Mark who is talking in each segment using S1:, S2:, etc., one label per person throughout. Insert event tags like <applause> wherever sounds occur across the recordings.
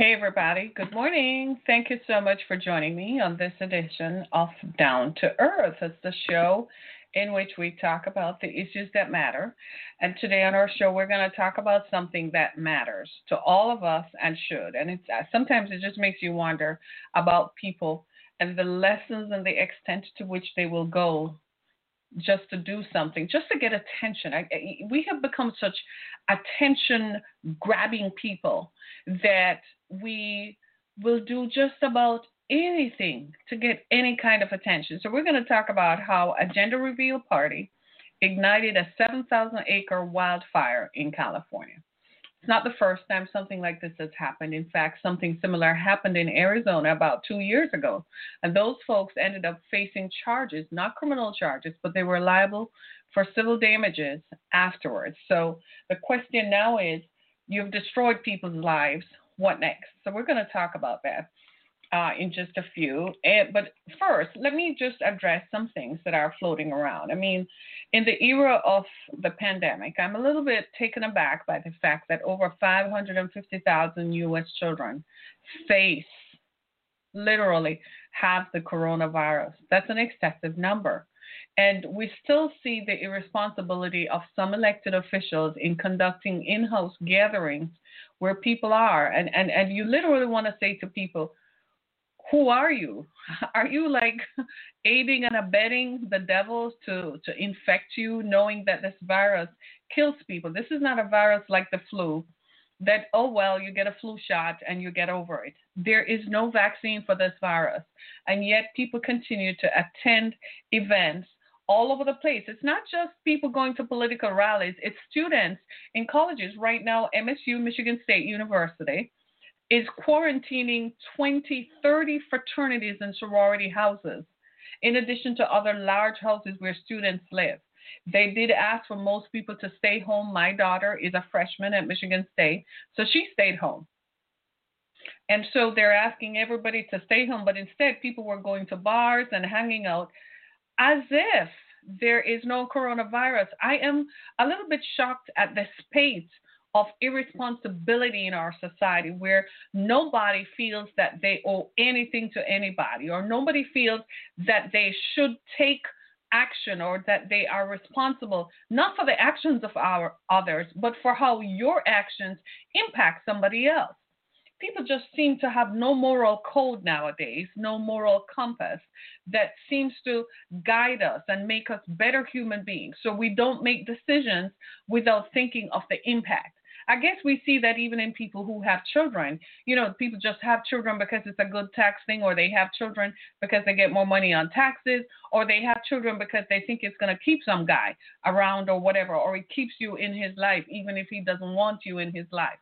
S1: Hey, everybody. Good morning. Thank you so much for joining me on this edition of Down to Earth. It's the show in which we talk about the issues that matter. And today on our show, we're going to talk about something that matters to all of us and should. And it's uh, sometimes it just makes you wonder about people and the lessons and the extent to which they will go just to do something, just to get attention. I, we have become such attention grabbing people that we will do just about anything to get any kind of attention. So we're going to talk about how a gender reveal party ignited a 7,000 acre wildfire in California. It's not the first time something like this has happened. In fact, something similar happened in Arizona about two years ago. And those folks ended up facing charges, not criminal charges, but they were liable for civil damages afterwards. So the question now is you've destroyed people's lives. What next? So we're going to talk about that uh, in just a few. And, but first, let me just address some things that are floating around. I mean, in the era of the pandemic, I'm a little bit taken aback by the fact that over 550,000 U.S. children face, literally, have the coronavirus. That's an excessive number. And we still see the irresponsibility of some elected officials in conducting in house gatherings where people are. And, and, and you literally want to say to people, who are you? <laughs> Are you like <laughs> aiding and abetting the devils to, to infect you, knowing that this virus kills people? This is not a virus like the flu that, oh, well, you get a flu shot and you get over it. There is no vaccine for this virus. And yet people continue to attend events all over the place. It's not just people going to political rallies, it's students in colleges. Right now, MSU, Michigan State University, is quarantining 20, 30 fraternities and sorority houses, in addition to other large houses where students live. They did ask for most people to stay home. My daughter is a freshman at Michigan State, so she stayed home. And so they're asking everybody to stay home, but instead, people were going to bars and hanging out as if there is no coronavirus. I am a little bit shocked at the pace of irresponsibility in our society where nobody feels that they owe anything to anybody or nobody feels that they should take action or that they are responsible not for the actions of our others but for how your actions impact somebody else people just seem to have no moral code nowadays, no moral compass that seems to guide us and make us better human beings. So we don't make decisions without thinking of the impact. I guess we see that even in people who have children. You know, people just have children because it's a good tax thing, or they have children because they get more money on taxes, or they have children because they think it's going to keep some guy around or whatever, or it keeps you in his life, even if he doesn't want you in his life.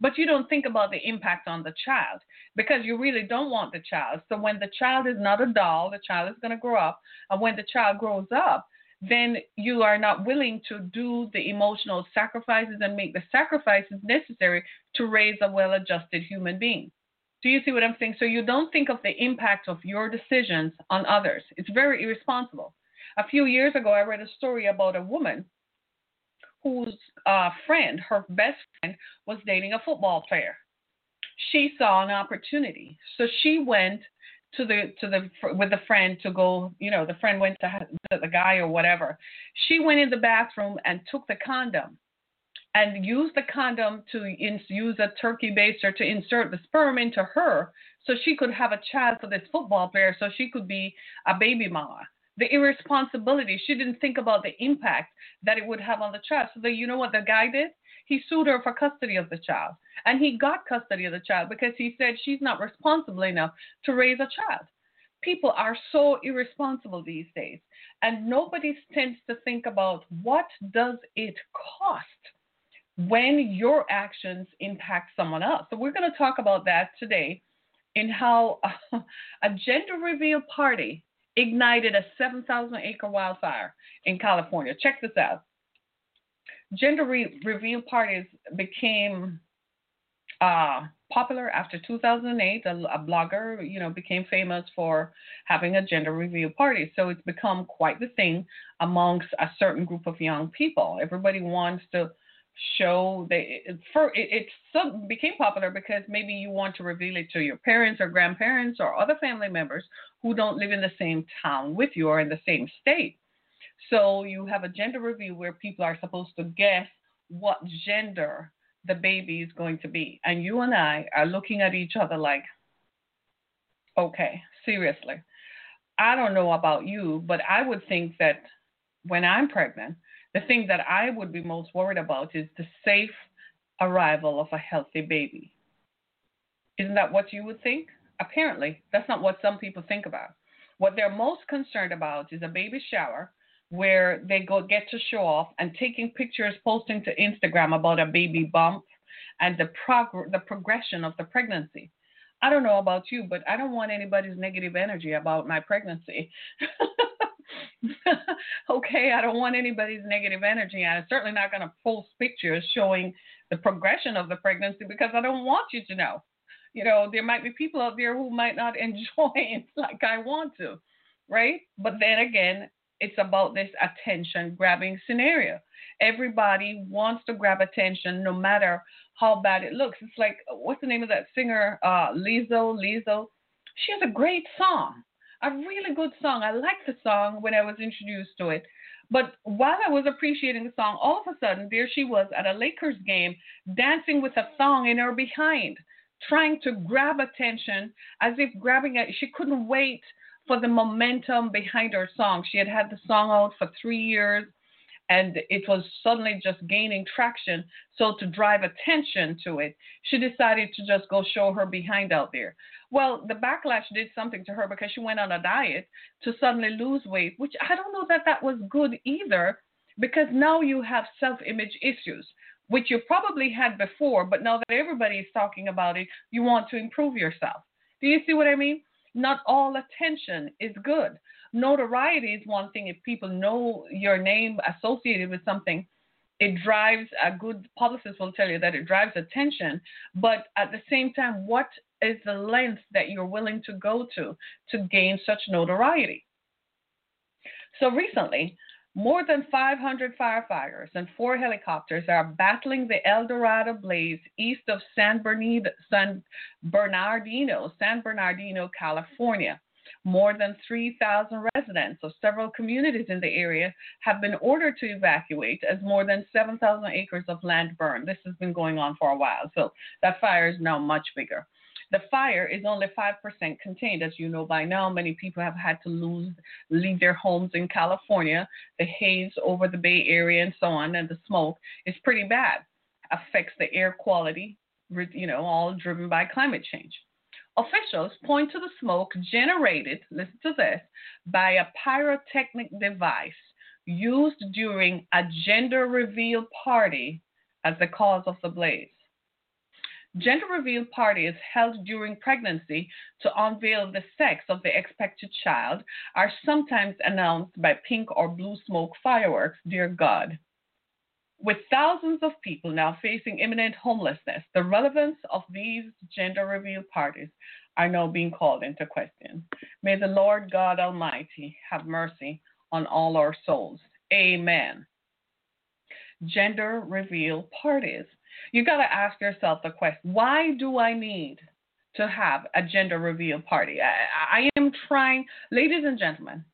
S1: But you don't think about the impact on the child because you really don't want the child. So when the child is not a doll, the child is going to grow up. And when the child grows up, then you are not willing to do the emotional sacrifices and make the sacrifices necessary to raise a well adjusted human being. Do you see what I'm saying? So you don't think of the impact of your decisions on others. It's very irresponsible. A few years ago, I read a story about a woman whose uh, friend, her best friend, was dating a football player. She saw an opportunity. So she went to the to the with the friend to go you know the friend went to the guy or whatever she went in the bathroom and took the condom and used the condom to use a turkey baster to insert the sperm into her so she could have a child for this football player so she could be a baby mama the irresponsibility she didn't think about the impact that it would have on the child so the, you know what the guy did he sued her for custody of the child. And he got custody of the child because he said she's not responsible enough to raise a child. People are so irresponsible these days. And nobody tends to think about what does it cost when your actions impact someone else. So we're going to talk about that today in how a, <laughs> a gender reveal party ignited a 7,000 acre wildfire in California. Check this out. Gender re- reveal parties became uh, popular after 2008. A, a, blogger, you know, became famous for having a gender reveal party. So it's become quite the thing amongst a certain group of young people. Everybody wants to show they it, for it, it became popular because maybe you want to reveal it to your parents or grandparents or other family members who don't live in the same town with you or in the same state. So you have a gender reveal where people are supposed to guess what gender the baby is going to be. And you and I are looking at each other like, okay, seriously. I don't know about you, but I would think that when I'm pregnant, the thing that I would be most worried about is the safe arrival of a healthy baby. Isn't that what you would think? Apparently, that's not what some people think about. What they're most concerned about is a baby shower where they go get to show off and taking pictures, posting to Instagram about a baby bump and the prog- the progression of the pregnancy. I don't know about you, but I don't want anybody's negative energy about my pregnancy. <laughs> okay, I don't want anybody's negative energy. I'm certainly not going to post pictures showing the progression of the pregnancy because I don't want you to know. You know, there might be people out there who might not <laughs> enjoy it like I want to, right? But then again, it's about this attention grabbing scenario. Everybody wants to grab attention no matter how bad it looks. It's like, what's the name of that singer? Uh, Lizzo. Lizzo. She has a great song, a really good song. I liked the song when I was introduced to it. But while I was appreciating the song, all of a sudden, there she was at a Lakers game dancing with a thong in her behind, trying to grab attention as if grabbing it. She couldn't wait for the momentum behind her song. She had had the song out for three years and it was suddenly just gaining traction. So, to drive attention to it, she decided to just go show her behind out there. Well, the backlash did something to her because she went on a diet to suddenly lose weight, which I don't know that that was good either because now you have self image issues, which you probably had before, but now that everybody is talking about it, you want to improve yourself. Do you see what I mean? not all attention is good. Notoriety is one thing. If people know your name associated with something, it drives a good publicist will tell you that it drives attention. But at the same time, what is the length that you're willing to go to to gain such notoriety? So recently, more than 500 firefighters and four helicopters are battling the El Dorado blaze east of San Bernardino, San Bernardino, San Bernardino, California. More than 3,000 residents of several communities in the area have been ordered to evacuate as more than 7,000 acres of land burned. This has been going on for a while, so that fire is now much bigger. The fire is only 5% contained. As you know by now, many people have had to lose, leave their homes in California. The haze over the Bay Area and so on, and the smoke is pretty bad. Affects the air quality, you know, all driven by climate change. Officials point to the smoke generated, listen to this, by a pyrotechnic device used during a gender reveal party as the cause of the blaze. Gender reveal parties held during pregnancy to unveil the sex of the expected child are sometimes announced by pink or blue smoke fireworks, dear God. With thousands of people now facing imminent homelessness, the relevance of these gender reveal parties are now being called into question. May the Lord God Almighty have mercy on all our souls. Amen. Gender reveal parties you got to ask yourself the question why do I need to have a gender reveal party? I, I am trying, ladies and gentlemen,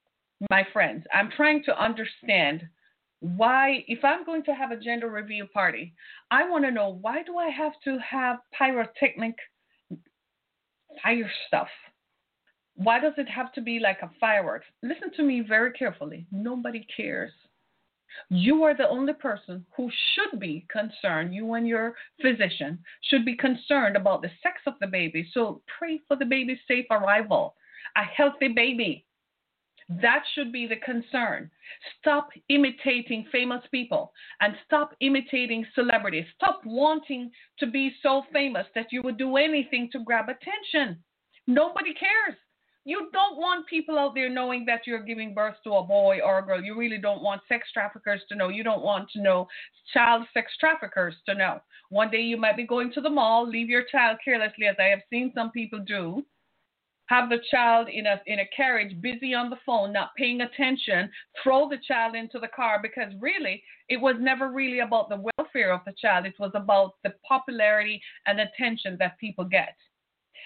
S1: my friends, I'm trying to understand why, if I'm going to have a gender reveal party, I want to know why do I have to have pyrotechnic fire stuff? Why does it have to be like a fireworks? Listen to me very carefully. Nobody cares. You are the only person who should be concerned, you and your physician should be concerned about the sex of the baby. So pray for the baby's safe arrival, a healthy baby. That should be the concern. Stop imitating famous people and stop imitating celebrities. Stop wanting to be so famous that you would do anything to grab attention. Nobody cares. You don't want people out there knowing that you're giving birth to a boy or a girl. You really don't want sex traffickers to know. You don't want to know child sex traffickers to know. One day you might be going to the mall, leave your child carelessly, as I have seen some people do. Have the child in a in a carriage, busy on the phone, not paying attention. Throw the child into the car because really, it was never really about the welfare of the child. It was about the popularity and attention that people get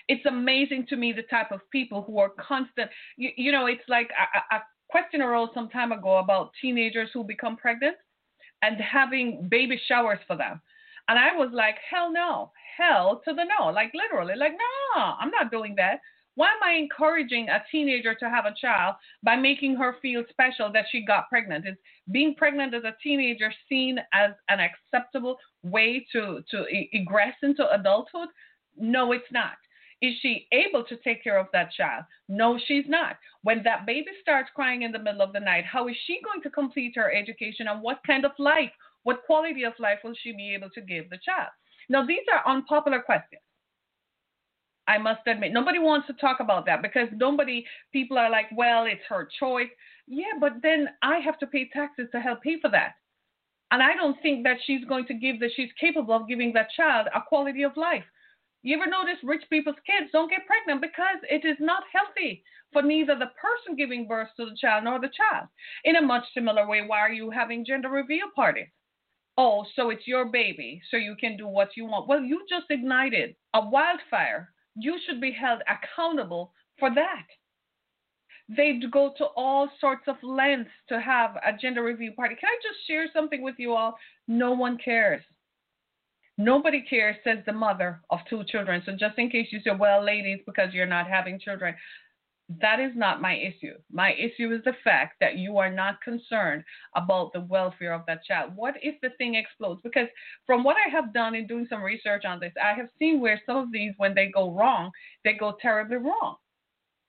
S1: it's amazing to me the type of people who are constant. You, you know, it's like a, a question arose some time ago about teenagers who become pregnant and having baby showers for them. And I was like, hell no, hell to the no, like literally, like, no, I'm not doing that. Why am I encouraging a teenager to have a child by making her feel special that she got pregnant? Is being pregnant as a teenager seen as an acceptable way to, to egress into adulthood? No, it's not. Is she able to take care of that child? No, she's not. When that baby starts crying in the middle of the night, how is she going to complete her education and what kind of life, what quality of life will she be able to give the child? Now, these are unpopular questions. I must admit, nobody wants to talk about that because nobody, people are like, well, it's her choice. Yeah, but then I have to pay taxes to help pay for that. And I don't think that she's going to give that she's capable of giving that child a quality of life. You ever notice rich people's kids don't get pregnant because it is not healthy for neither the person giving birth to the child nor the child? In a much similar way, why are you having gender reveal parties? Oh, so it's your baby, so you can do what you want. Well, you just ignited a wildfire. You should be held accountable for that. They go to all sorts of lengths to have a gender reveal party. Can I just share something with you all? No one cares. Nobody cares, says the mother of two children. So just in case you say, well, ladies, because you're not having children, that is not my issue. My issue is the fact that you are not concerned about the welfare of that child. What if the thing explodes? Because from what I have done in doing some research on this, I have seen where some of these, when they go wrong, they go terribly wrong.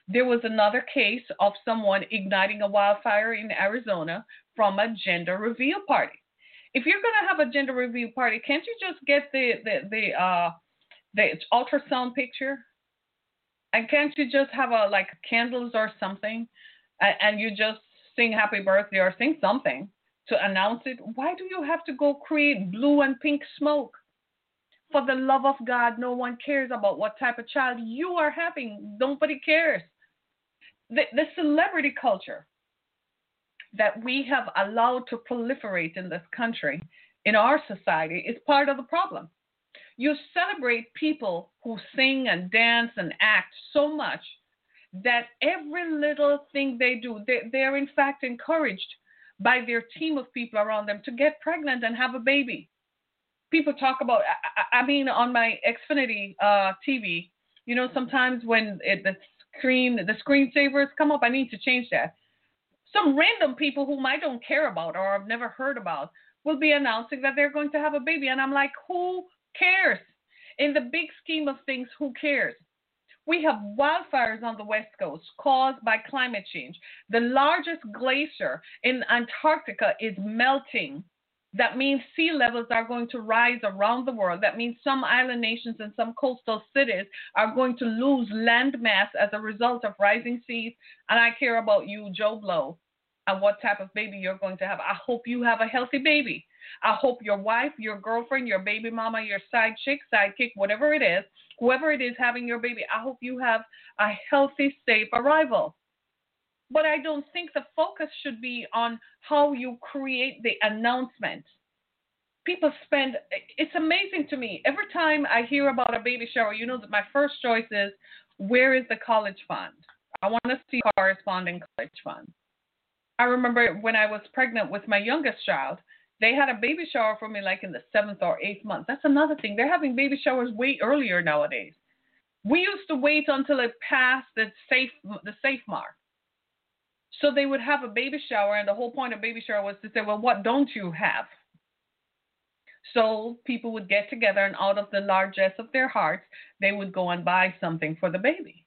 S1: There was another case of someone igniting a wildfire in Arizona from a gender reveal party if you're gonna have a gender reveal party, can't you just get the the the uh the ultrasound picture? And can't you just have a like candles or something, and, and you just sing happy birthday or sing something to announce it? Why do you have to go create blue and pink smoke? For the love of God, no one cares about what type of child you are having. Nobody cares. The, the celebrity culture that we have allowed to proliferate in this country, in our society, is part of the problem. You celebrate people who sing and dance and act so much that every little thing they do, they, they're in fact encouraged by their team of people around them to get pregnant and have a baby. People talk about, I, I mean, on my Xfinity uh, TV, you know, sometimes when it, the screen, the screensavers come up, I need to change that some random people whom I don't care about or I've never heard about will be announcing that they're going to have a baby. And I'm like, who cares? In the big scheme of things, who cares? We have wildfires on the West Coast caused by climate change. The largest glacier in Antarctica is melting. That means sea levels are going to rise around the world. That means some island nations and some coastal cities are going to lose land mass as a result of rising seas. And I care about you, Joe Blow and what type of baby you're going to have. I hope you have a healthy baby. I hope your wife, your girlfriend, your baby mama, your side chick, sidekick, whatever it is, whoever it is having your baby, I hope you have a healthy, safe arrival. But I don't think the focus should be on how you create the announcement. People spend, it's amazing to me. Every time I hear about a baby shower, you know that my first choice is where is the college fund? I want to see corresponding college fund. I remember when I was pregnant with my youngest child, they had a baby shower for me like in the seventh or eighth month. That's another thing. They're having baby showers way earlier nowadays. We used to wait until it passed the safe the safe mark. So they would have a baby shower, and the whole point of baby shower was to say, well, what don't you have? So people would get together, and out of the largesse of their hearts, they would go and buy something for the baby.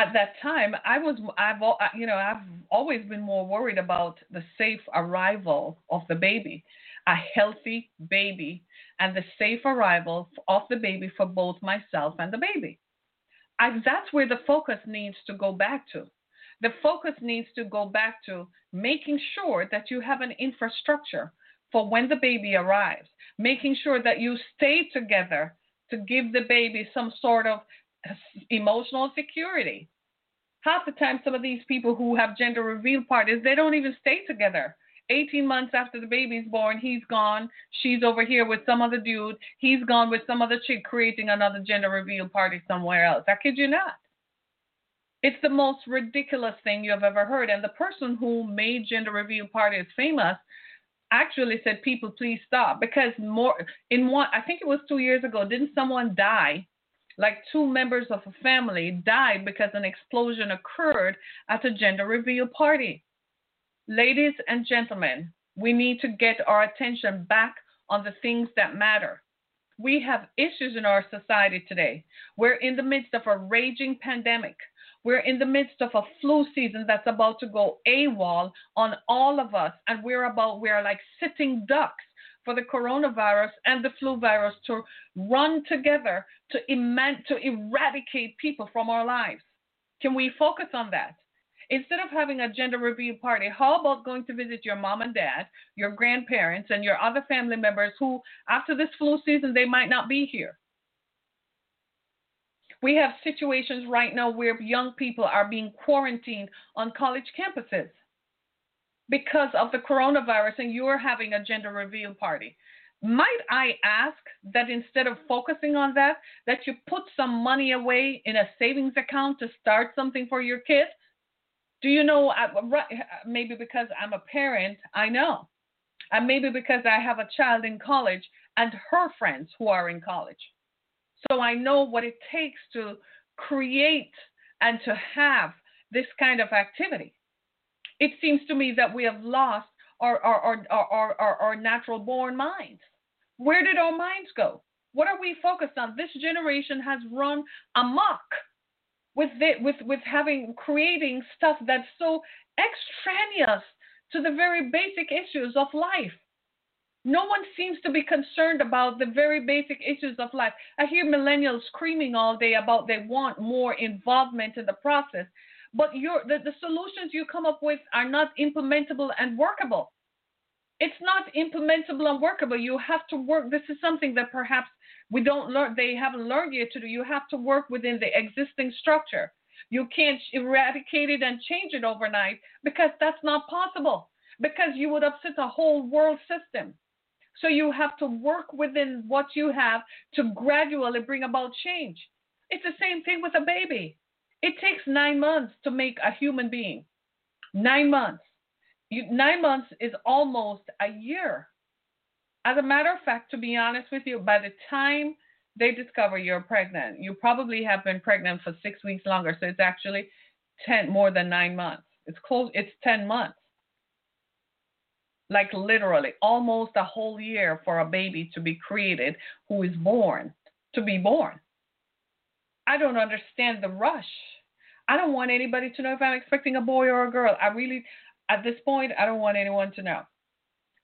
S1: At that time, I was I've you know I've always been more worried about the safe arrival of the baby, a healthy baby, and the safe arrival of the baby for both myself and the baby. I, that's where the focus needs to go back to. The focus needs to go back to making sure that you have an infrastructure for when the baby arrives, making sure that you stay together to give the baby some sort of emotional security. Half the time, some of these people who have gender reveal parties, they don't even stay together. 18 months after the baby's born, he's gone. She's over here with some other dude. He's gone with some other chick creating another gender reveal party somewhere else. I kid you not. It's the most ridiculous thing you have ever heard. And the person who made gender reveal parties famous actually said, "People, please stop," because more in one, I think it was two years ago, didn't someone die? Like two members of a family died because an explosion occurred at a gender reveal party. Ladies and gentlemen, we need to get our attention back on the things that matter. We have issues in our society today. We're in the midst of a raging pandemic. We're in the midst of a flu season that's about to go AWOL on all of us, and we're about we're like sitting ducks for the coronavirus and the flu virus to run together to, eman- to eradicate people from our lives. Can we focus on that? Instead of having a gender reveal party, how about going to visit your mom and dad, your grandparents, and your other family members who, after this flu season, they might not be here? We have situations right now where young people are being quarantined on college campuses because of the coronavirus, and you're having a gender reveal party. Might I ask that instead of focusing on that, that you put some money away in a savings account to start something for your kids? Do you know? Maybe because I'm a parent, I know. And maybe because I have a child in college and her friends who are in college. So I know what it takes to create and to have this kind of activity. It seems to me that we have lost our, our, our, our, our, our natural born minds. Where did our minds go? What are we focused on? This generation has run amok with the, with with having creating stuff that's so extraneous to the very basic issues of life. No one seems to be concerned about the very basic issues of life. I hear millennials screaming all day about they want more involvement in the process, but your the, the solutions you come up with are not implementable and workable. It's not implementable and workable. You have to work. This is something that perhaps we don't learn. They haven't learned yet to do. You have to work within the existing structure. You can't eradicate it and change it overnight because that's not possible. Because you would upset the whole world system. So you have to work within what you have to gradually bring about change. It's the same thing with a baby. It takes nine months to make a human being. Nine months. You, nine months is almost a year. As a matter of fact, to be honest with you, by the time they discover you're pregnant, you probably have been pregnant for six weeks longer. So it's actually ten more than nine months. It's close. It's ten months like literally almost a whole year for a baby to be created who is born, to be born. I don't understand the rush. I don't want anybody to know if I'm expecting a boy or a girl. I really, at this point, I don't want anyone to know.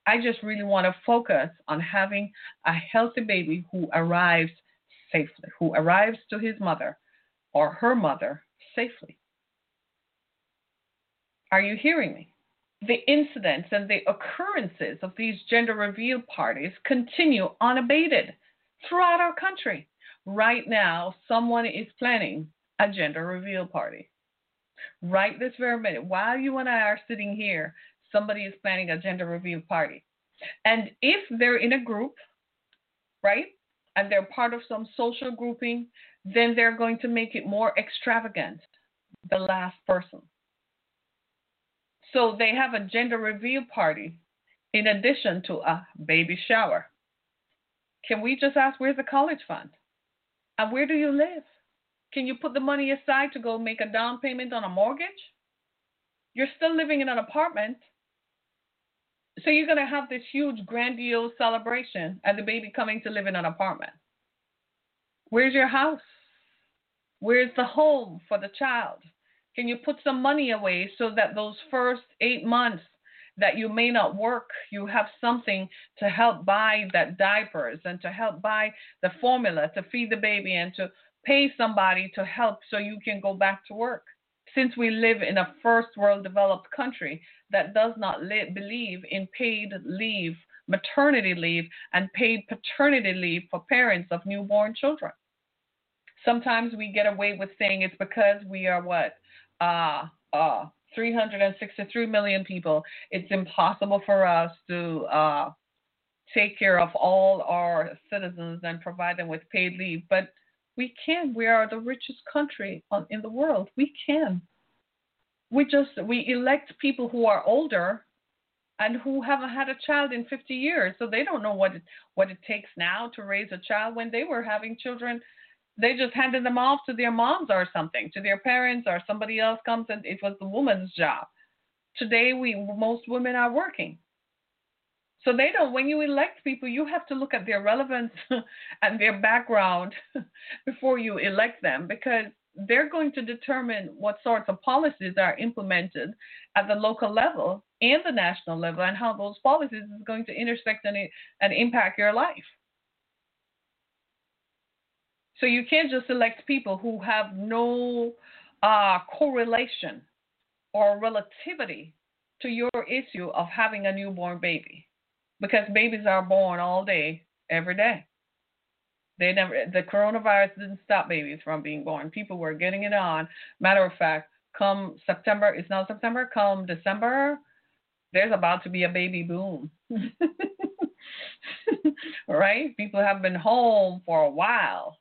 S1: I just really want to focus on having a healthy baby who arrives safely, who arrives to his mother or her mother safely. Are you hearing me? the incidents and the occurrences of these gender reveal parties continue unabated throughout our country. Right now, someone is planning a gender reveal party. Right this very minute, while you and I are sitting here, somebody is planning a gender reveal party. And if they're in a group, right, and they're part of some social grouping, then they're going to make it more extravagant, the last person. So they have a gender reveal party in addition to a baby shower. Can we just ask where's the college fund? And where do you live? Can you put the money aside to go make a down payment on a mortgage? You're still living in an apartment. So you're going to have this huge, grandiose celebration and the baby coming to live in an apartment. Where's your house? Where's the home for the child? Can you put some money away so that those first eight months that you may not work, you have something to help buy that diapers and to help buy the formula to feed the baby and to pay somebody to help so you can go back to work. Since we live in a first world developed country that does not li- believe in paid leave, maternity leave, and paid paternity leave for parents of newborn children. Sometimes we get away with saying it's because we are what? Uh, uh, 363 million people. It's impossible for us to uh, take care of all our citizens and provide them with paid leave. But we can. We are the richest country on, in the world. We can. We just we elect people who are older and who haven't had a child in 50 years, so they don't know what it, what it takes now to raise a child. When they were having children, they just handed them off to their moms or something, to their parents, or somebody else comes and it was the woman's job. Today, we most women are working. So they don't, when you elect people, you have to look at their relevance <laughs> and their background <laughs> before you elect them because they're going to determine what sorts of policies are implemented at the local level and the national level and how those policies is going to intersect and, and impact your life. So you can't just select people who have no uh, correlation or relativity to your issue of having a newborn baby because babies are born all day, every day. They never the coronavirus didn't stop babies from being born. People were getting it on. Matter of fact, come September, it's now September, come December, there's about to be a baby boom. <laughs> right? People have been home for a while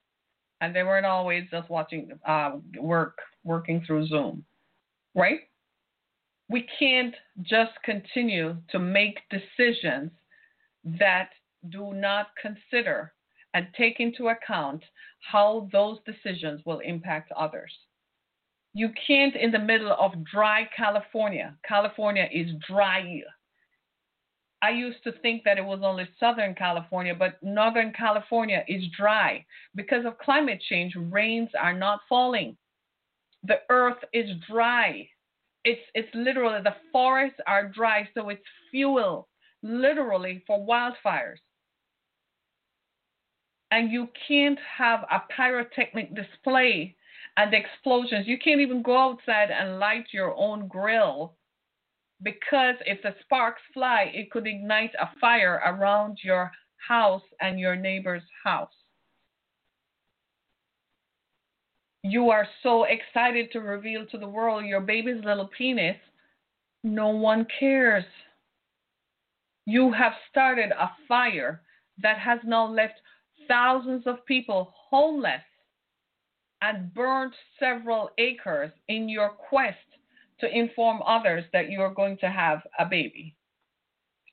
S1: and they weren't always just watching uh, work working through Zoom. Right? We can't just continue to make decisions that do not consider and take into account how those decisions will impact others. You can't, in the middle of dry California, California is dry. I used to think that it was only Southern California, but Northern California is dry. Because of climate change, rains are not falling. The earth is dry. It's, it's literally, the forests are dry, so it's fuel literally for wildfires. And you can't have a pyrotechnic display and explosions. You can't even go outside and light your own grill because if the sparks fly, it could ignite a fire around your house and your neighbor's house. You are so excited to reveal to the world your baby's little penis. No one cares. You have started a fire that has now left thousands of people homeless and burnt several acres in your quest to inform others that you are going to have a baby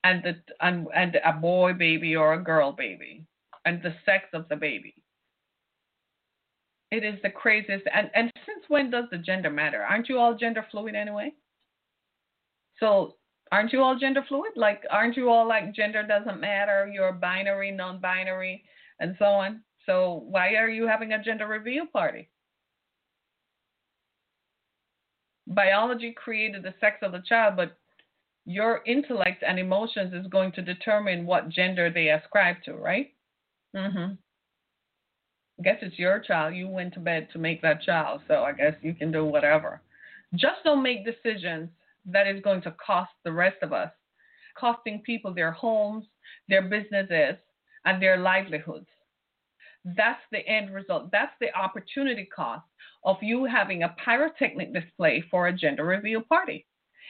S1: and the and, and a boy baby or a girl baby and the sex of the baby it is the craziest and and since when does the gender matter aren't you all gender fluid anyway so aren't you all gender fluid? Like, aren't you all like gender doesn't matter? You're binary, non binary, and so on. So, why are you having a gender reveal party? Biology created the sex of the child, but your intellect and emotions is going to determine what gender they ascribe to, right? Mm-hmm. I guess it's your child. You went to bed to make that child, so I guess you can do whatever. Just don't make decisions that is going to cost the rest of us, costing people their homes, their businesses, and their livelihoods. That's the end result. That's the opportunity cost of you having a pyrotechnic display for a gender reveal party.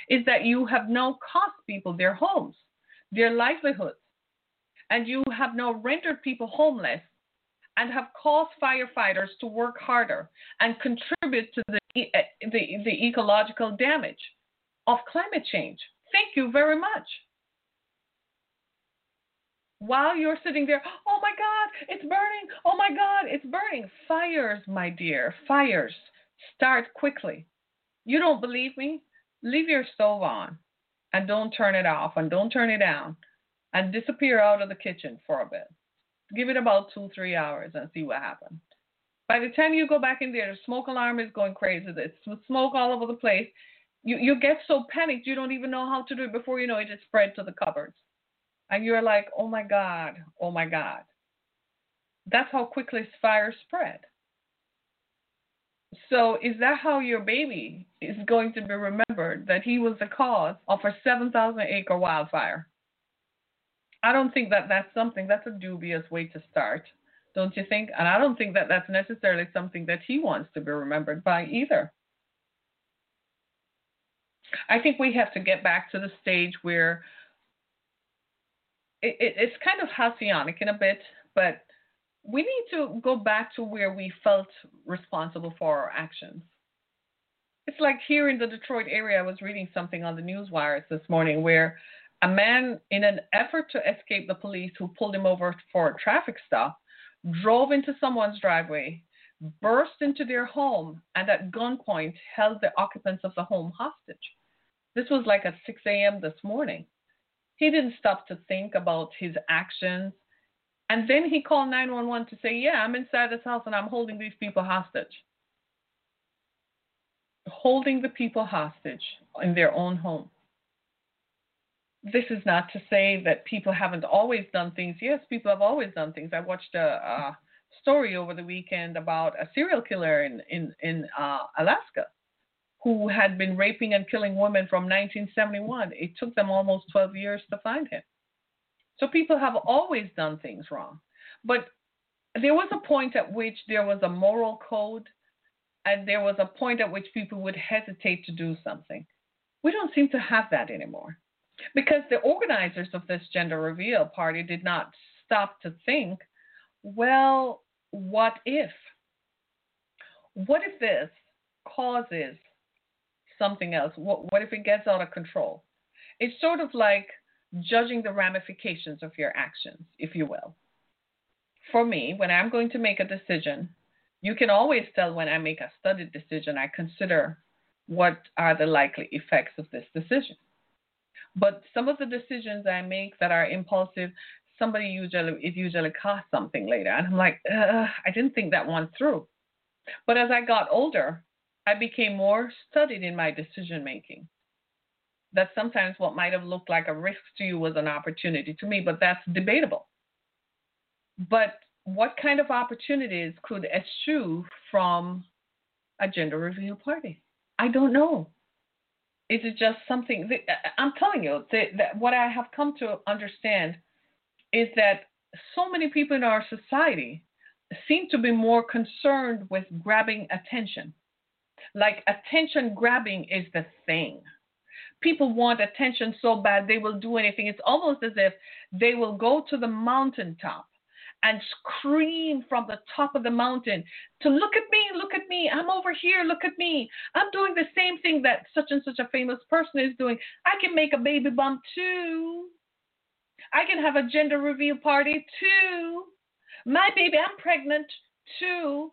S1: Is that you have now cost people their homes, their livelihoods, and you have now rendered people homeless and have caused firefighters to work harder and contribute to the, eh, the, the ecological damage of climate change. Thank you very much. While you're sitting there, my God, it's burning. Oh my God, it's burning. Fires, my dear, fires. Start quickly. You don't believe me? Leave your stove on and don't turn it off and don't turn it down and disappear out of the kitchen for a bit. Give it about two, three hours and see what happens. By the time you go back in there, the smoke alarm is going crazy. There's smoke all over the place. You you get so panicked you don't even know how to do it. Before you know it, it's spread to the cupboards, and you're like, oh my god, oh my god. That's how quickly fire spread. So is that how your baby is going to be remembered that he was the cause of a 7,000 acre wildfire? I don't think that that's something that's a dubious way to start, don't you think? And I don't think that that's necessarily something that he wants to be remembered by either. I think we have to get back to the stage where it, it, it's kind of halcyonic in a bit, but we need to go back to where we felt responsible for our actions. It's like here in the Detroit area, I was reading something on the news wires this morning where a man, in an effort to escape the police who pulled him over for a traffic stop, drove into someone's driveway, burst into their home, and at gunpoint held the occupants of the home hostage. This was like at 6 a.m. this morning. He didn't stop to think about his actions and then he called 911 to say, Yeah, I'm inside this house and I'm holding these people hostage. Holding the people hostage in their own home. This is not to say that people haven't always done things. Yes, people have always done things. I watched a, a story over the weekend about a serial killer in, in, in uh, Alaska who had been raping and killing women from 1971. It took them almost 12 years to find him. So people have always done things wrong. But there was a point at which there was a moral code and there was a point at which people would hesitate to do something. We don't seem to have that anymore because the organizers of this gender reveal party did not stop to think, well, what if? What if this causes something else? What, what if it gets out of control? It's sort of like judging the ramifications of your actions, if you will. For me, when I'm going to make a decision, you can always tell when I make a studied decision, I consider what are the likely effects of this decision. But some of the decisions I make that are impulsive, somebody usually it usually costs something later, and I'm like, I didn't think that one through. But as I got older, I became more studied in my decision making that sometimes what might have looked like a risk to you was an opportunity to me, but that's debatable. But what kind of opportunities could eschew from a gender reveal party? I don't know. Is it just something? That, I'm telling you that, that what I have come to understand is that so many people in our society seem to be more concerned with grabbing attention. Like attention grabbing is the thing people want attention so bad they will do anything. It's almost as if they will go to the mountaintop and scream from the top of the mountain to look at me, look at me, I'm over here, look at me. I'm doing the same thing that such and such a famous person is doing. I can make a baby bump too. I can have a gender reveal party too. My baby, I'm pregnant too.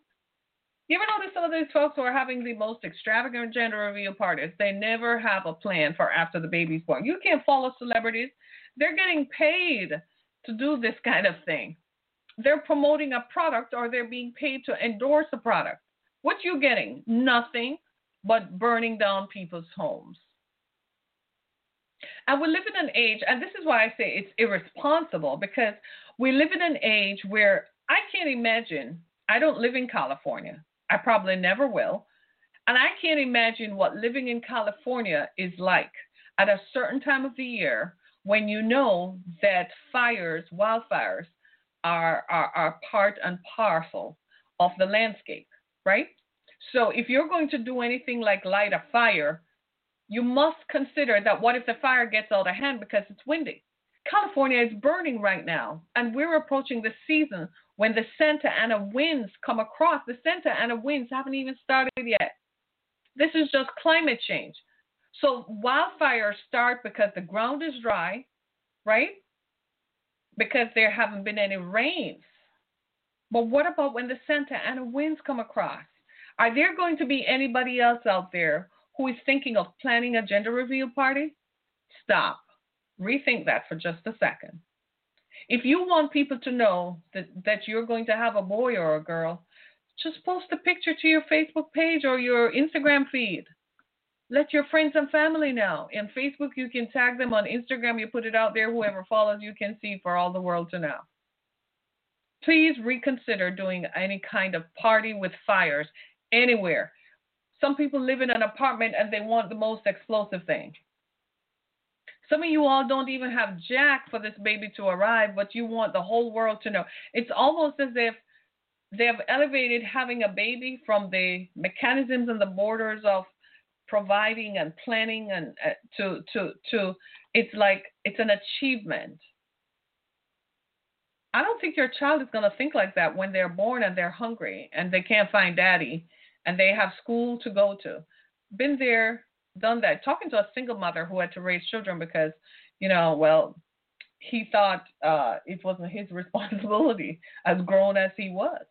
S1: You ever notice some of these folks who are having the most extravagant gender reveal parties? They never have a plan for after the baby's born. You can't follow celebrities. They're getting paid to do this kind of thing. They're promoting a product or they're being paid to endorse a product. What you getting? Nothing but burning down people's homes. And we live in an age, and this is why I say it's irresponsible because we live in an age where I can't imagine. I don't live in California. I probably never will. And I can't imagine what living in California is like at a certain time of the year when you know that fires, wildfires, are, are, are part and parcel of the landscape, right? So if you're going to do anything like light a fire, you must consider that what if the fire gets out of hand because it's windy? California is burning right now, and we're approaching the season when the Santa Ana winds come across. The Santa Ana winds haven't even started yet. This is just climate change. So wildfires start because the ground is dry, right? Because there haven't been any rains. But what about when the Santa Ana winds come across? Are there going to be anybody else out there who is thinking of planning a gender reveal party? Stop. Rethink that for just a second. If you want people to know that, that you're going to have a boy or a girl, Just post a picture to your Facebook page or your Instagram feed. Let your friends and family know. In Facebook, you can tag them. On Instagram, you put it out there. Whoever follows you can see for all the world to know. Please reconsider doing any kind of party with fires anywhere. Some people live in an apartment and they want the most explosive thing. Some of you all don't even have Jack for this baby to arrive, but you want the whole world to know. It's almost as if they have elevated having a baby from the mechanisms and the borders of providing and planning and uh, to to to it's like it's an achievement. I don't think your child is going to think like that when they're born and they're hungry and they can't find daddy and they have school to go to. Been there, done that. Talking to a single mother who had to raise children because, you know, well, he thought uh, it wasn't his <laughs> responsibility as grown as he was.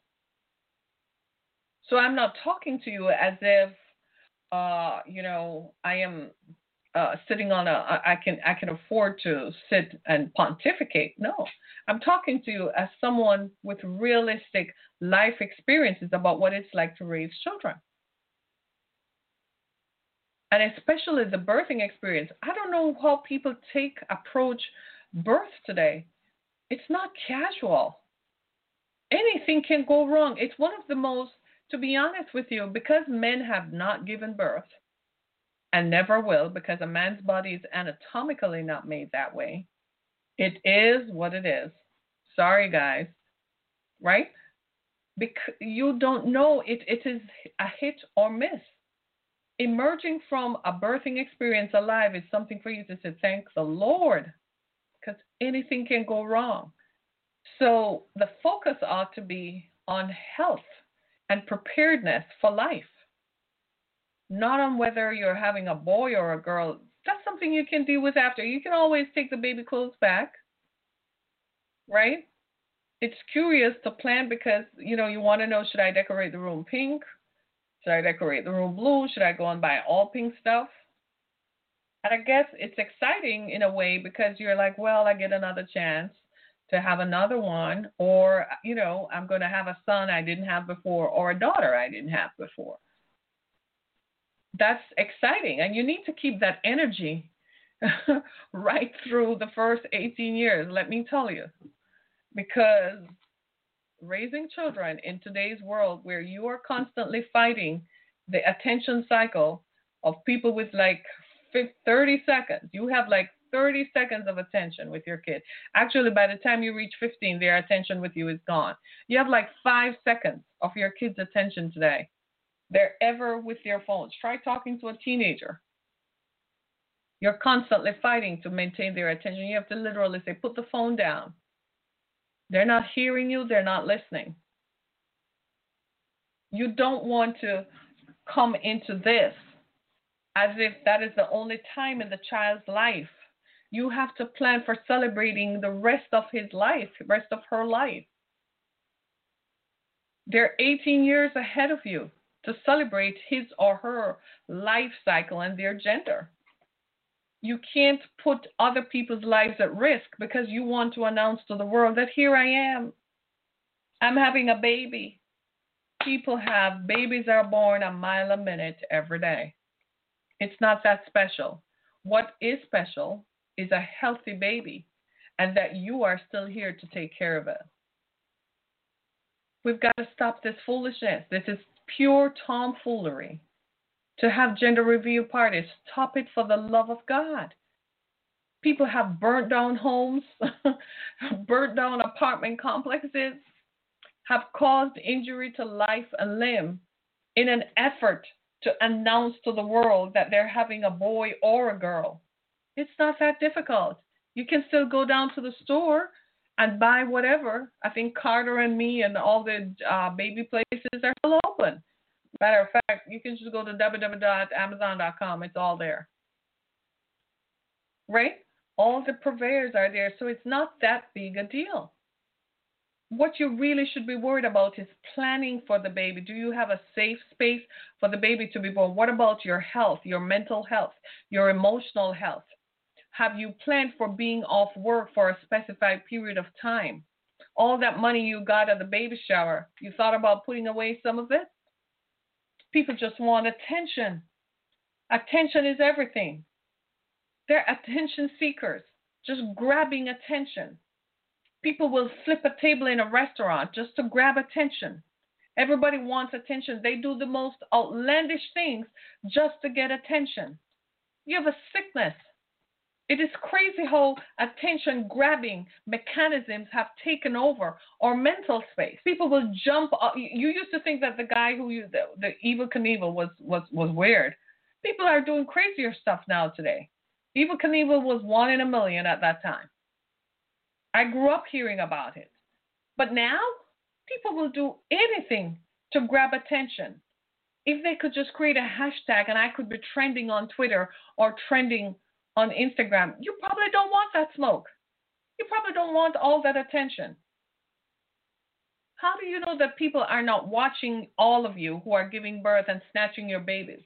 S1: So I'm not talking to you as if, uh, you know, I am uh, sitting on a I can I can afford to sit and pontificate. No, I'm talking to you as someone with realistic life experiences about what it's like to raise children and especially the birthing experience. I don't know how people take approach birth today. It's not casual. Anything can go wrong. It's one of the most, to be honest with you, because men have not given birth and never will, because a man's body is anatomically not made that way. It is what it is. Sorry, guys. Right? Because you don't know it. It is a hit or miss emerging from a birthing experience alive is something for you to say, thank the Lord, because anything can go wrong. So the focus ought to be on health and preparedness for life, not on whether you're having a boy or a girl. That's something you can deal with after. You can always take the baby clothes back, right? It's curious to plan because you know you want to know should I decorate the room pink should I decorate the room blue? Should I go and buy all pink stuff? And I guess it's exciting in a way because you're like, well, I get another chance to have another one, or, you know, I'm going to have a son I didn't have before, or a daughter I didn't have before. That's exciting. And you need to keep that energy <laughs> right through the first 18 years, let me tell you. Because raising children in today's world where you are constantly fighting the attention cycle of people with like 30 seconds. You have like 30 seconds of attention with your kid. Actually, by the time you reach 15, their attention with you is gone. You have like five seconds of your kid's attention today. They're ever with their phones. Try talking to a teenager. You're constantly fighting to maintain their attention. You have to literally say, put the phone down. They're not hearing you, they're not listening. You don't want to come into this as if that is the only time in the child's life. You have to plan for celebrating the rest of his life, rest of her life. They're 18 years ahead of you to celebrate his or her life cycle and their gender you can't put other people's lives at risk because you want to announce to the world that here I am. I'm having a baby. People have babies are born a mile a minute every day. It's not that special. What is special is a healthy baby and that you are still here to take care of it. We've got to stop this foolishness. This is pure tomfoolery to have gender reveal parties. Stop it for the love of God. People have burnt down homes, <laughs> burnt down apartment complexes, have caused injury to life and limb in an effort to announce to the world that they're having a boy or a girl. It's not that difficult. You can still go down to the store and buy whatever. I think Carter and me and all the uh, baby places are still open. Matter of fact, you can just go to www.amazon.com. It's all there. Right? All the purveyors are there, so it's not that big a deal. What you really should be worried about is planning for the baby. Do you have a safe space for the baby to be born? What about your health, your mental health, your emotional health? Have you planned for being off work for a specified period of time? all that money you got at the baby shower, you thought about putting away some of it? People just want attention. Attention is everything. They're attention seekers, just grabbing attention. People will flip a table in a restaurant just to grab attention. Everybody wants attention. They do the most outlandish things just to get attention. You have a sickness. It is crazy how attention grabbing mechanisms have taken over our mental space. People will jump. Up. You used to think that the guy who used the, the Evel Knievel was, was, was weird. People are doing crazier stuff now today. Evel Knievel was one in a million at that time. I grew up hearing about it. But now, people will do anything to grab attention. If they could just create a hashtag and I could be trending on Twitter or trending on Instagram, you probably don't want that smoke. You probably don't want all that attention. How do you know that people are not watching all of you who are giving birth and snatching your babies,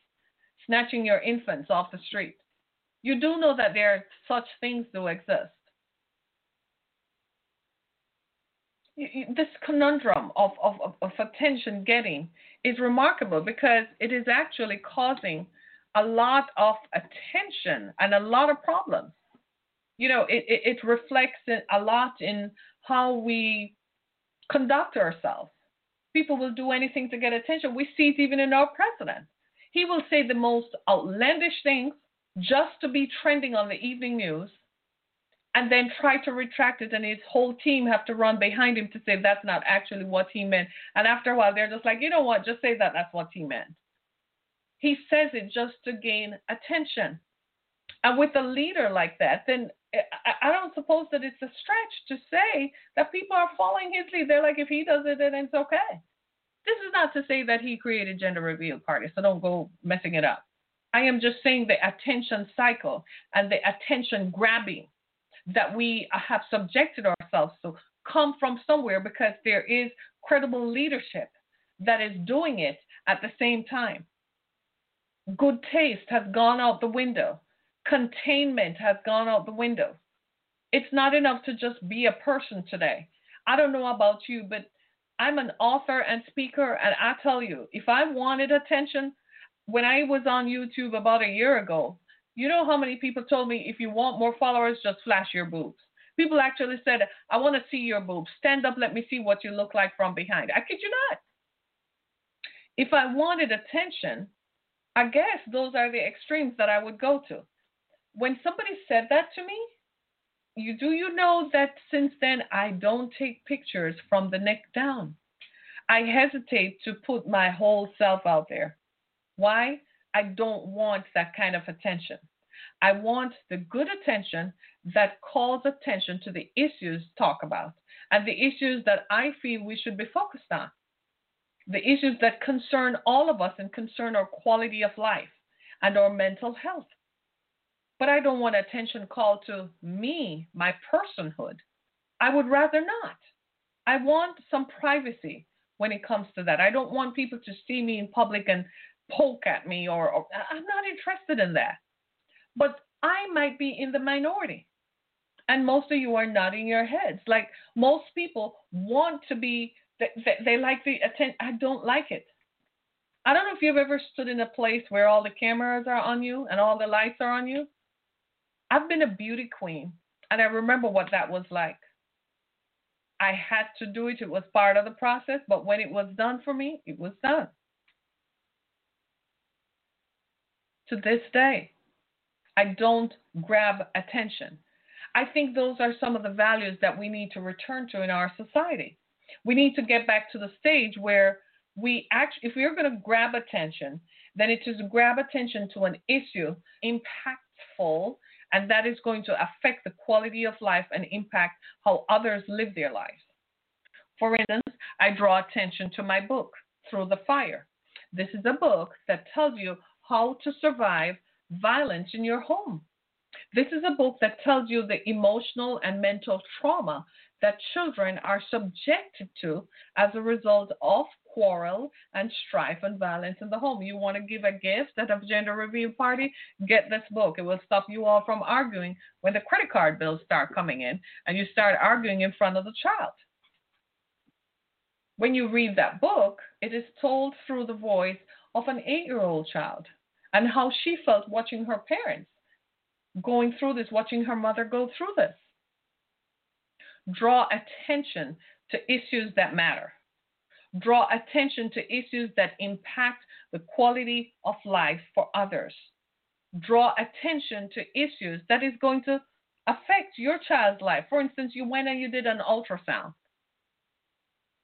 S1: snatching your infants off the street? You do know that there are such things do exist. this conundrum of, of, of, attention getting is remarkable because it is actually causing a lot of attention and a lot of problems. You know, it, it, it reflects a lot in how we conduct ourselves. People will do anything to get attention. We see it even in our president. He will say the most outlandish things just to be trending on the evening news and then try to retract it and his whole team have to run behind him to say that's not actually what he meant and after a while they're just like you know what just say that that's what he meant he says it just to gain attention. And with a leader like that then eh, i don't suppose that it's a stretch to say that people are following his lead they're like if he does it then it's okay. This is not to say that he created gender reveal parties, so don't go messing it up. I am just saying the attention cycle and the attention grabbing that we have subjected ourselves to come from somewhere because there is credible leadership that is doing it at the same time. Good taste has gone out the window. Containment has gone out the window. It's not enough to just be a person today. I don't know about you, but I'm an author and speaker, and I tell you, if I wanted attention, when I was on YouTube about a year ago, you know how many people told me if you want more followers, just flash your boobs. People actually said, I want to see your boobs. Stand up, let me see what you look like from behind. I kid you not. If I wanted attention, I guess those are the extremes that I would go to. When somebody said that to me, you do you know that since then I don't take pictures from the neck down. I hesitate to put my whole self out there. Why? I don't want that kind of attention. I want the good attention that calls attention to the issues talk about and the issues that I feel we should be focused on. The issues that concern all of us and concern our quality of life and our mental health. But I don't want attention called to me, my personhood. I would rather not. I want some privacy when it comes to that. I don't want people to see me in public and poke at me or, or I'm not interested in that. But I might be in the minority. And most of you are nodding your heads. Like most people want to be, they, they, they like the attention. I don't like it. I don't know if you've ever stood in a place where all the cameras are on you and all the lights are on you. I've been a beauty queen, and I remember what that was like. I had to do it, it was part of the process, but when it was done for me, it was done. to this day. I don't grab attention. I think those are some of the values that we need to return to in our society. We need to get back to the stage where we actually, if we're going to grab attention, then it is grab attention to an issue impactful, and that is going to affect the quality of life and impact how others live their lives. For instance, I draw attention to my book, Through the Fire. This is a book that tells you how to Survive Violence in Your Home. This is a book that tells you the emotional and mental trauma that children are subjected to as a result of quarrel and strife and violence in the home. You want to give a gift at a gender reveal party? Get this book. It will stop you all from arguing when the credit card bills start coming in and you start arguing in front of the child. When you read that book, it is told through the voice of an eight year old child and how she felt watching her parents going through this, watching her mother go through this. Draw attention to issues that matter. Draw attention to issues that impact the quality of life for others. Draw attention to issues that is going to affect your child's life. For instance, you went and you did an ultrasound.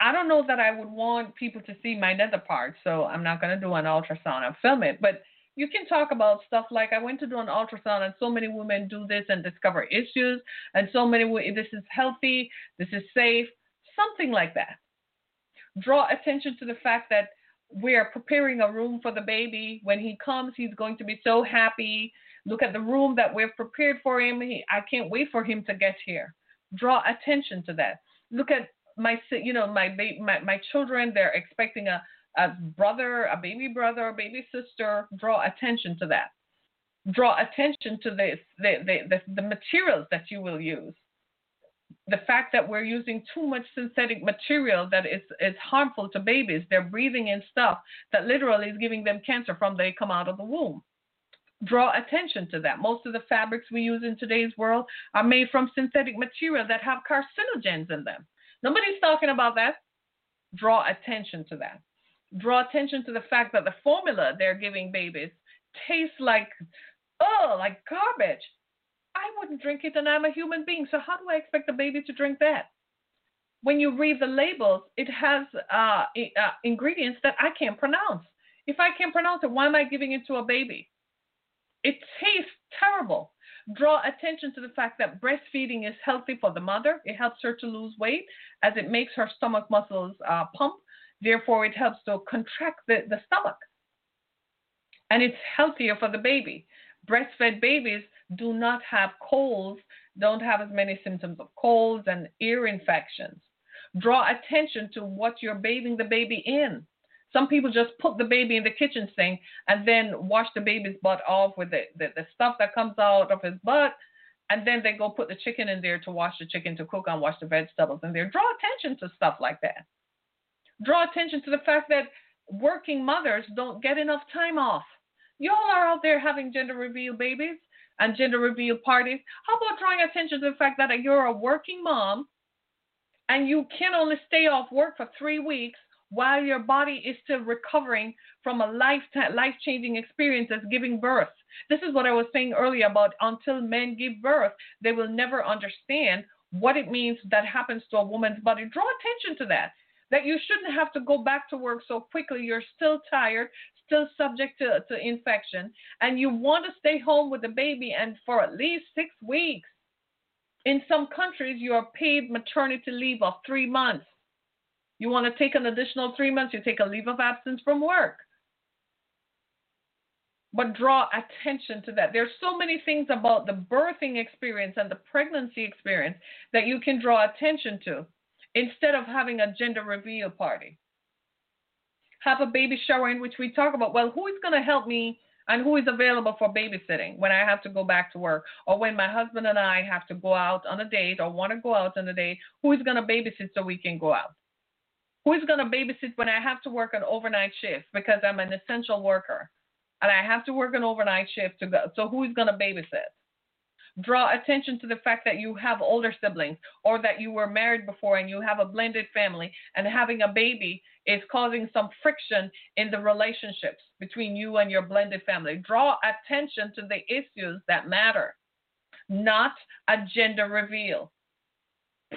S1: I don't know that I would want people to see my nether part, so I'm not going to do an ultrasound and film it. But you can talk about stuff like I went to do an ultrasound, and so many women do this and discover issues, and so many this is healthy, this is safe, something like that. Draw attention to the fact that we are preparing a room for the baby. When he comes, he's going to be so happy. Look at the room that we've prepared for him. He, I can't wait for him to get here. Draw attention to that. Look at my, you know, my my my children. They're expecting a a brother, a baby brother, a baby sister. Draw attention to that. Draw attention to this, the the the, the materials that you will use the fact that we're using too much synthetic material that is, is harmful to babies. They're breathing in stuff that literally is giving them cancer from they come out of the womb. Draw attention to that. Most of the fabrics we use in today's world are made from synthetic material that have carcinogens in them. Nobody's talking about that. Draw attention to that. Draw attention to the fact that the formula they're giving babies tastes like, oh, like garbage. I wouldn't drink it, and I'm a human being. So how do I expect a baby to drink that? When you read the labels, it has uh, uh, ingredients that I can't pronounce. If I can't pronounce it, why am I giving it to a baby? It tastes terrible. Draw attention to the fact that breastfeeding is healthy for the mother. It helps her to lose weight as it makes her stomach muscles uh, pump. Therefore, it helps to contract the, the stomach. And it's healthier for the baby. Breastfed babies do not have colds, don't have as many symptoms of colds and ear infections. Draw attention to what you're bathing the baby in. Some people just put the baby in the kitchen sink and then wash the baby's butt off with the, the, the stuff that comes out of his butt. And then they go put the chicken in there to wash the chicken, to cook and wash the vegetables in there. Draw attention to stuff like that. Draw attention to the fact that working mothers don't get enough time off. Y'all are out there having gender reveal babies and gender reveal parties. How about drawing attention to the fact that you're a working mom and you can only stay off work for three weeks while your body is still recovering from a life life changing experience as giving birth. This is what I was saying earlier about until men give birth, they will never understand what it means that happens to a woman's body. Draw attention to that. That you shouldn't have to go back to work so quickly. You're still tired, still subject to, to infection, and you want to stay home with the baby and for at least six weeks. In some countries, you are paid maternity leave of three months. You want to take an additional three months, you take a leave of absence from work. But draw attention to that. There's so many things about the birthing experience and the pregnancy experience that you can draw attention to instead of having a gender reveal party have a baby shower in which we talk about, well, who is going to help me and who is available for babysitting when I have to go back to work or when my husband and I have to go out on a date or want to go out on a date, who is going to babysit so we can go out? Who is going to babysit when I have to work an overnight shift because I'm an essential worker and I have to work an overnight shift to go? So who is going to babysit? Draw attention to the fact that you have older siblings or that you were married before and you have a blended family and having a baby is causing some friction in the relationships between you and your blended family. Draw attention to the issues that matter, not a gender reveal.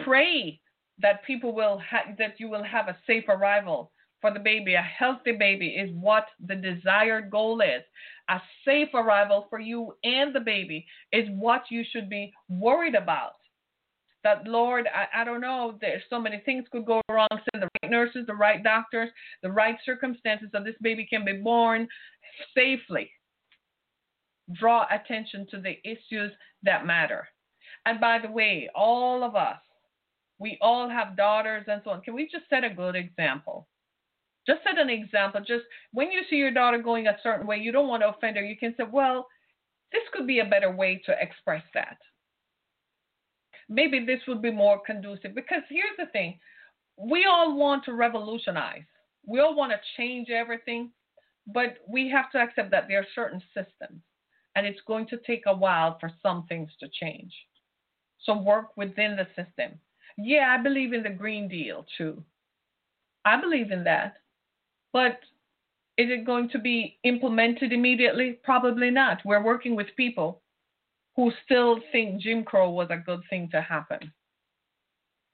S1: Pray that people will ha- that you will have a safe arrival for the baby. A healthy baby is what the desired goal is. A safe arrival for you and the baby is what you should be worried about. That, Lord, I, I don't know, there's so many things could go wrong. Send the right nurses, the right doctors, the right circumstances so this baby can be born safely. Draw attention to the issues that matter. And by the way, all of us, we all have daughters and so on. Can we just set a good example? Just set an example. Just when you see your daughter going a certain way, you don't want to offend her. You can say, well, this could be a better way to express that. Maybe this would be more conducive. Because here's the thing we all want to revolutionize. We all want to change everything, but we have to accept that there are certain systems, and it's going to take a while for some things to change. So work within the system. Yeah, I believe in the Green Deal too. I believe in that. But is it going to be implemented immediately? Probably not. We're working with people who still think Jim Crow was a good thing to happen.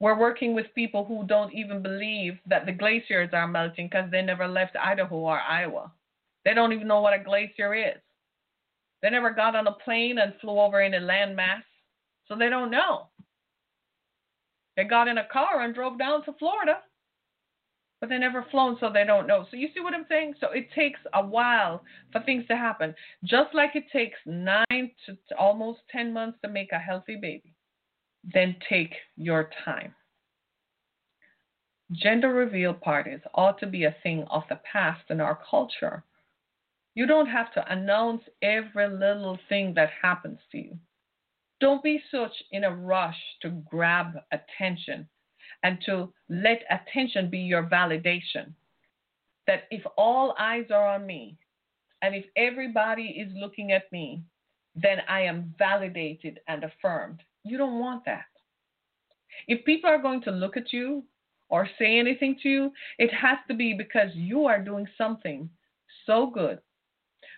S1: We're working with people who don't even believe that the glaciers are melting because they never left Idaho or Iowa. They don't even know what a glacier is. They never got on a plane and flew over in a landmass, so they don't know. They got in a car and drove down to Florida, but they never flown, so they don't know. So you see what I'm saying? So it takes a while for things to happen, just like it takes nine to almost 10 months to make a healthy baby. Then take your time. Gender reveal parties ought to be a thing of the past in our culture. You don't have to announce every little thing that happens to you. Don't be such in a rush to grab attention and to let attention be your validation. That if all eyes are on me and if everybody is looking at me, then I am validated and affirmed. You don't want that. If people are going to look at you or say anything to you, it has to be because you are doing something so good.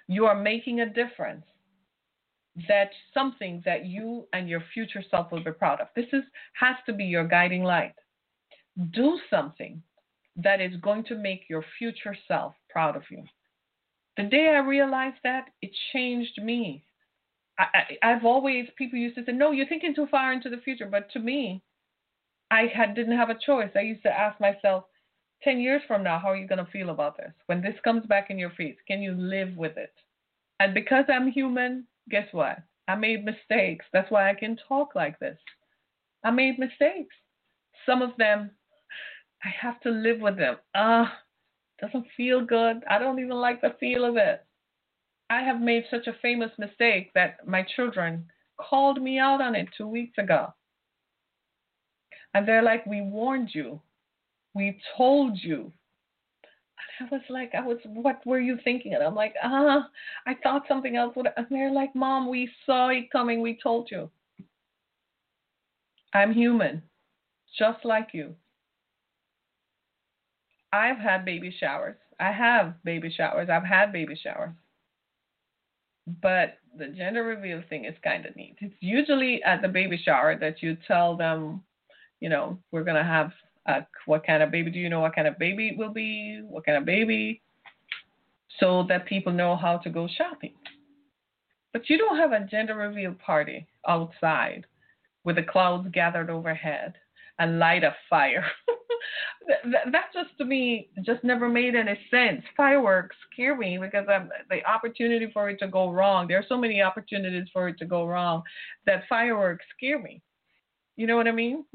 S1: You are making a difference that something that you and your future self will be proud of. This is has to be your guiding light. Do something that is going to make your future self proud of you. The day I realized that, it changed me. I, have always people used to say, "No, you're thinking too far into the future," but to me, I had didn't have a choice. I used to ask myself, 10 years from now, how are you going to feel about this? When this comes back in your face, can you live with it? And because I'm human, guess what? I made mistakes. That's why I can talk like this. I made mistakes. Some of them, I have to live with them. Ah, uh, doesn't feel good. I don't even like the feel of it. I have made such a famous mistake that my children called me out on it two weeks ago. And they're like, We warned you. We told you. And I was like, I was, what were you thinking? And I'm like, ah, I thought something else would. And they're like, Mom, we saw it coming. We told you. I'm human, just like you. I've had baby showers. I have baby showers. I've had baby showers. But the gender reveal thing is kind of neat. It's usually at the baby shower that you tell them, you know, we're going to have uh, what kind of baby do you know what kind of baby it will be what kind of baby so that people know how to go shopping but you don't have a gender reveal party outside with the clouds gathered overhead and light a fire <laughs> that, just to me just never made any sense fireworks scare me because I'm, the opportunity for it to go wrong there are so many opportunities for it to go wrong that fireworks scare me you know what i mean <laughs>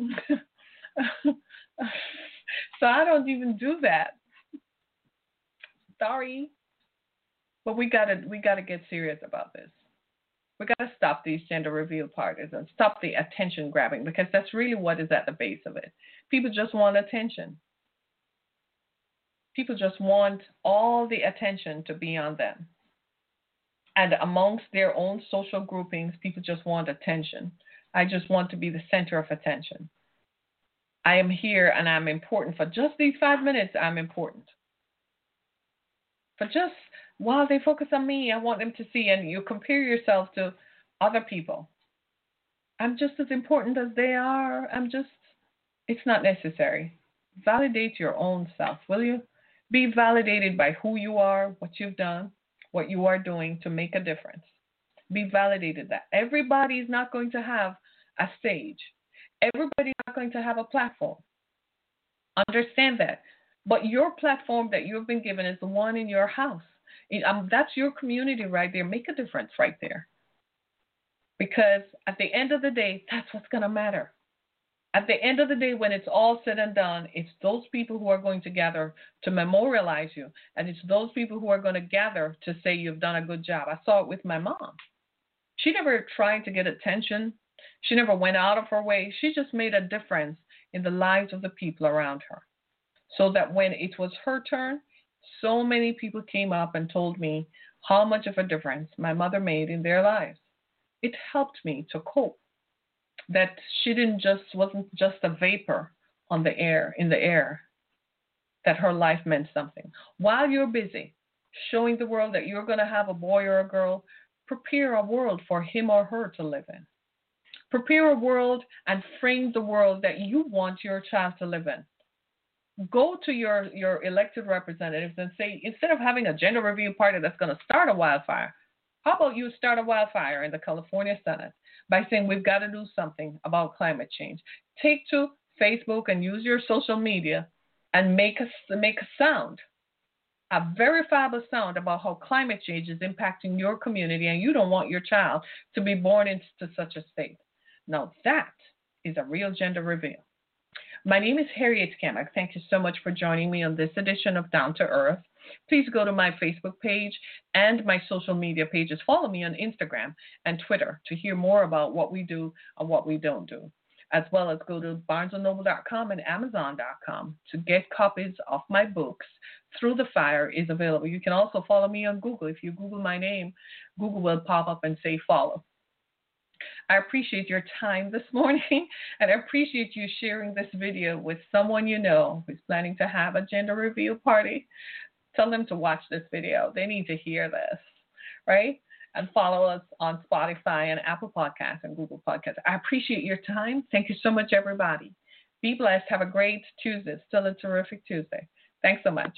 S1: so I don't even do that. Sorry. But we gotta we gotta get serious about this. We gotta stop these gender reveal parties and uh, stop the attention grabbing because that's really what is at the base of it. People just want attention. People just want all the attention to be on them. And amongst their own social groupings, people just want attention. I just want to be the center of attention. I am here and I'm important. For just these five minutes, I'm important. For just while they focus on me, I want them to see, and you compare yourself to other people. I'm just as important as they are. I'm just, it's not necessary. Validate your own self, will you? Be validated by who you are, what you've done, what you are doing to make a difference. Be validated that everybody is not going to have a stage. Everybody's not going to have a platform. Understand that. But your platform that you've been given is the one in your house. Um, that's your community right there. Make a difference right there. Because at the end of the day, that's what's going to matter. At the end of the day, when it's all said and done, it's those people who are going to gather to memorialize you. And it's those people who are going to gather to say you've done a good job. I saw it with my mom. She never tried to get attention she never went out of her way. She just made a difference in the lives of the people around her. So that when it was her turn, so many people came up and told me how much of a difference my mother made in their lives. It helped me to cope. That she didn't just wasn't just a vapor on the air in the air. That her life meant something. While you're busy showing the world that you're going to have a boy or a girl, prepare a world for him or her to live in. Prepare a world and frame the world that you want your child to live in. Go to your, your elected representatives and say, instead of having a gender review party that's going to start a wildfire, how about you start a wildfire in the California Senate by saying we've got to do something about climate change? Take to Facebook and use your social media and make a, make a sound a verifiable sound about how climate change is impacting your community and you don't want your child to be born into such a state. Now, that is a real gender reveal. My name is Harriet Kamak. Thank you so much for joining me on this edition of Down to Earth. Please go to my Facebook page and my social media pages. Follow me on Instagram and Twitter to hear more about what we do and what we don't do as well as go to barnesandnoble.com and amazon.com to get copies of my books. Through the Fire is available. You can also follow me on Google. If you Google my name, Google will pop up and say follow. I appreciate your time this <laughs> morning and I appreciate you sharing this video with someone you know who's planning to have a gender reveal party. Tell them to watch this video. They need to hear this, right? and follow us on Spotify and Apple Podcasts and Google Podcasts. I appreciate your time. Thank you so much, everybody. Be blessed. Have a great Tuesday. Still a terrific Tuesday. Thanks so much.